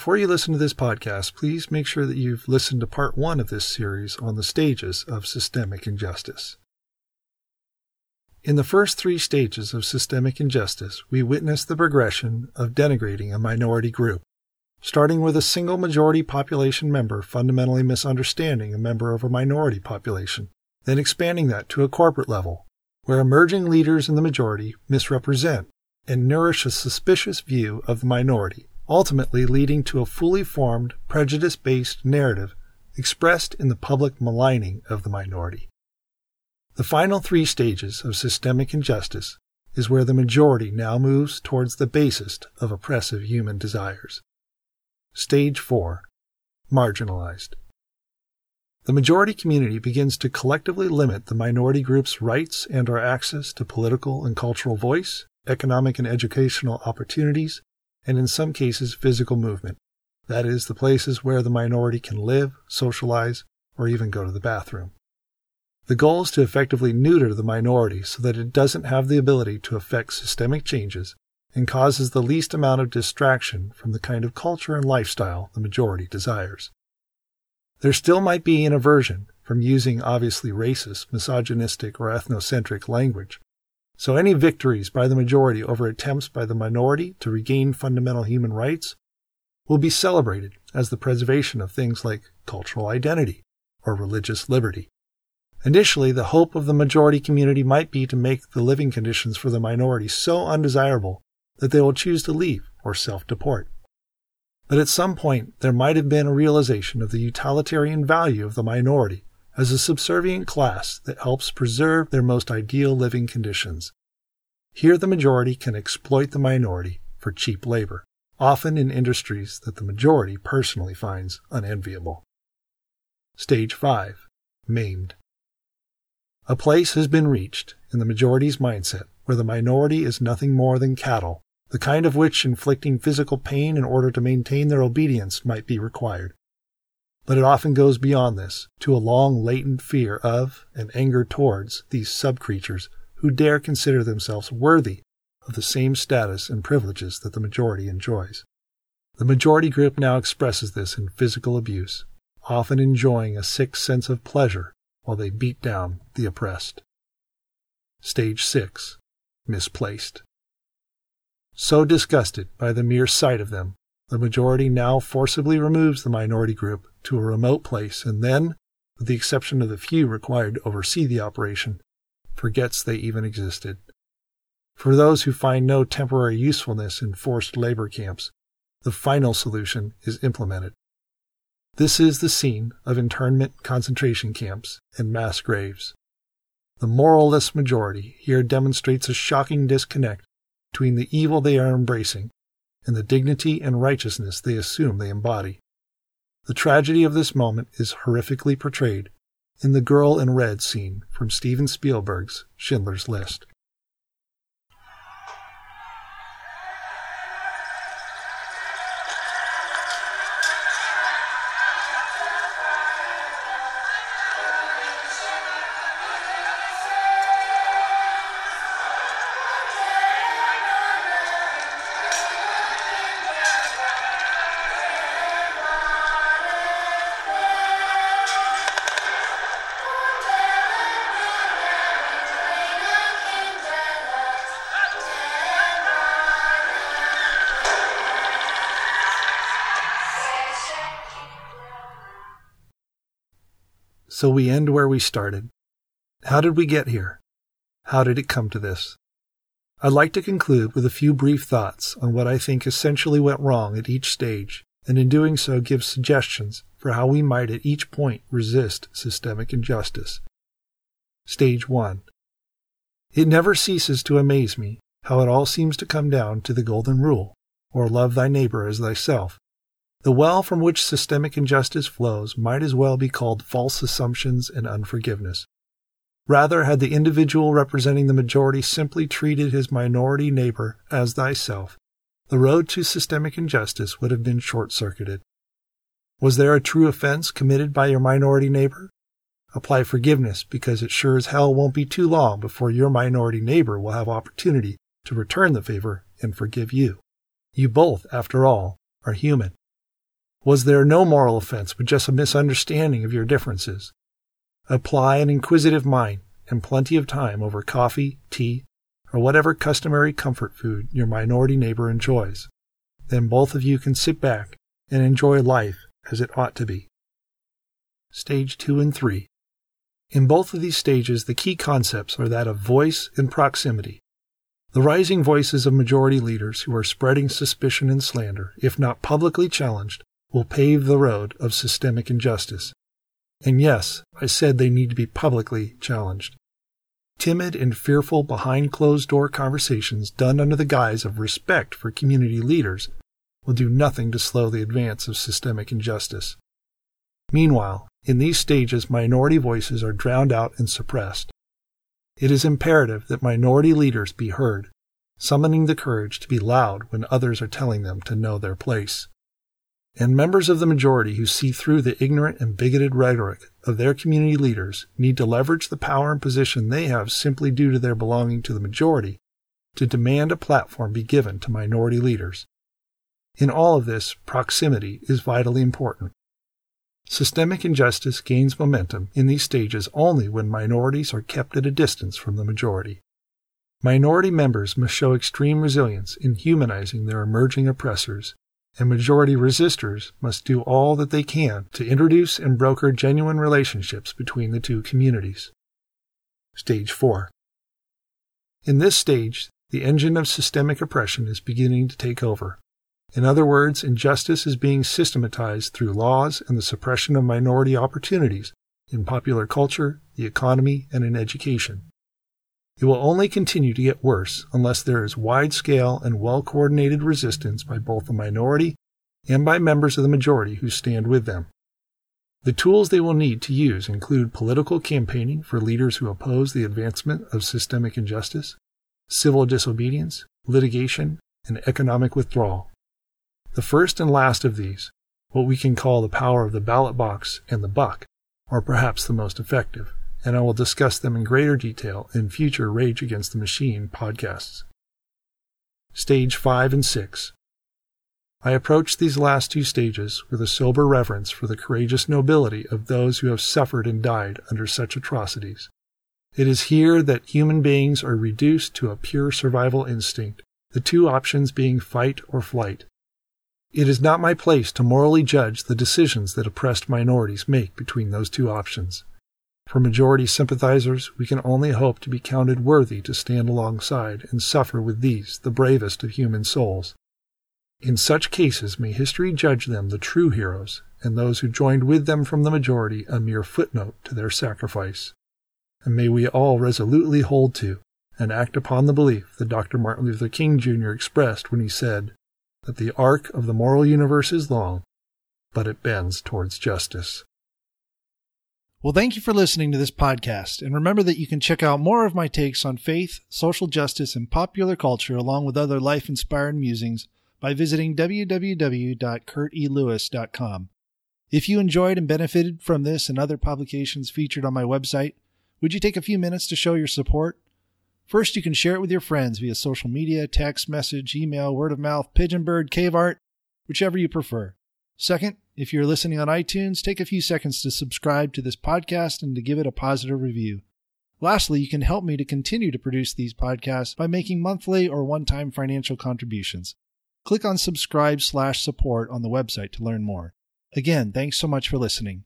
Before you listen to this podcast, please make sure that you've listened to part one of this series on the stages of systemic injustice. In the first three stages of systemic injustice, we witness the progression of denigrating a minority group, starting with a single majority population member fundamentally misunderstanding a member of a minority population, then expanding that to a corporate level, where emerging leaders in the majority misrepresent and nourish a suspicious view of the minority, ultimately leading to a fully formed, prejudice based narrative expressed in the public maligning of the minority. The final three stages of systemic injustice is where the majority now moves towards the basest of oppressive human desires. Stage 4 Marginalized. The majority community begins to collectively limit the minority group's rights and or access to political and cultural voice, economic and educational opportunities, and in some cases physical movement. That is, the places where the minority can live, socialize, or even go to the bathroom. The goal is to effectively neuter the minority so that it doesn't have the ability to affect systemic changes and causes the least amount of distraction from the kind of culture and lifestyle the majority desires. There still might be an aversion from using obviously racist, misogynistic, or ethnocentric language. So any victories by the majority over attempts by the minority to regain fundamental human rights will be celebrated as the preservation of things like cultural identity or religious liberty. Initially, the hope of the majority community might be to make the living conditions for the minority so undesirable that they will choose to leave or self deport. But at some point, there might have been a realization of the utilitarian value of the minority as a subservient class that helps preserve their most ideal living conditions. Here, the majority can exploit the minority for cheap labor, often in industries that the majority personally finds unenviable. Stage 5 Maimed. A place has been reached in the majority's mindset where the minority is nothing more than cattle, the kind of which inflicting physical pain in order to maintain their obedience might be required. But it often goes beyond this, to a long latent fear of and anger towards these sub-creatures who dare consider themselves worthy of the same status and privileges that the majority enjoys. The majority group now expresses this in physical abuse, often enjoying a sick sense of pleasure while they beat down the oppressed. Stage 6 Misplaced. So disgusted by the mere sight of them, the majority now forcibly removes the minority group to a remote place and then, with the exception of the few required to oversee the operation, forgets they even existed. For those who find no temporary usefulness in forced labor camps, the final solution is implemented. This is the scene of internment concentration camps and mass graves. The moralless majority here demonstrates a shocking disconnect between the evil they are embracing and the dignity and righteousness they assume they embody. The tragedy of this moment is horrifically portrayed in the girl in red scene from Steven Spielberg's Schindler's List. So we end where we started. How did we get here? How did it come to this? I'd like to conclude with a few brief thoughts on what I think essentially went wrong at each stage, and in doing so give suggestions for how we might at each point resist systemic injustice. Stage 1. It never ceases to amaze me how it all seems to come down to the golden rule, or love thy neighbor as thyself, the well from which systemic injustice flows might as well be called false assumptions and unforgiveness. Rather, had the individual representing the majority simply treated his minority neighbor as thyself, the road to systemic injustice would have been short circuited. Was there a true offense committed by your minority neighbor? Apply forgiveness because it sure as hell won't be too long before your minority neighbor will have opportunity to return the favor and forgive you. You both, after all, are human. Was there no moral offense, but just a misunderstanding of your differences? Apply an inquisitive mind and plenty of time over coffee, tea, or whatever customary comfort food your minority neighbor enjoys. Then both of you can sit back and enjoy life as it ought to be. Stage 2 and 3. In both of these stages, the key concepts are that of voice and proximity. The rising voices of majority leaders who are spreading suspicion and slander, if not publicly challenged, will pave the road of systemic injustice. And yes, I said they need to be publicly challenged. Timid and fearful behind closed door conversations done under the guise of respect for community leaders will do nothing to slow the advance of systemic injustice. Meanwhile, in these stages, minority voices are drowned out and suppressed. It is imperative that minority leaders be heard, summoning the courage to be loud when others are telling them to know their place. And members of the majority who see through the ignorant and bigoted rhetoric of their community leaders need to leverage the power and position they have simply due to their belonging to the majority to demand a platform be given to minority leaders. In all of this, proximity is vitally important. Systemic injustice gains momentum in these stages only when minorities are kept at a distance from the majority. Minority members must show extreme resilience in humanizing their emerging oppressors, and majority resistors must do all that they can to introduce and broker genuine relationships between the two communities. Stage 4 In this stage, the engine of systemic oppression is beginning to take over. In other words, injustice is being systematized through laws and the suppression of minority opportunities in popular culture, the economy, and in education. It will only continue to get worse unless there is wide scale and well coordinated resistance by both the minority and by members of the majority who stand with them. The tools they will need to use include political campaigning for leaders who oppose the advancement of systemic injustice, civil disobedience, litigation, and economic withdrawal. The first and last of these, what we can call the power of the ballot box and the buck, are perhaps the most effective, and I will discuss them in greater detail in future Rage Against the Machine podcasts. Stage 5 and 6 I approach these last two stages with a sober reverence for the courageous nobility of those who have suffered and died under such atrocities. It is here that human beings are reduced to a pure survival instinct, the two options being fight or flight. It is not my place to morally judge the decisions that oppressed minorities make between those two options. For majority sympathizers, we can only hope to be counted worthy to stand alongside and suffer with these, the bravest of human souls. In such cases, may history judge them the true heroes, and those who joined with them from the majority a mere footnote to their sacrifice. And may we all resolutely hold to and act upon the belief that Dr. Martin Luther King Jr. expressed when he said, that the arc of the moral universe is long, but it bends towards justice. Well, thank you for listening to this podcast. And remember that you can check out more of my takes on faith, social justice, and popular culture, along with other life inspired musings, by visiting www.kurtelewis.com. If you enjoyed and benefited from this and other publications featured on my website, would you take a few minutes to show your support? First, you can share it with your friends via social media, text message, email, word of mouth, pigeon bird, cave art, whichever you prefer. Second, if you're listening on iTunes, take a few seconds to subscribe to this podcast and to give it a positive review. Lastly, you can help me to continue to produce these podcasts by making monthly or one-time financial contributions. Click on subscribe slash support on the website to learn more. Again, thanks so much for listening.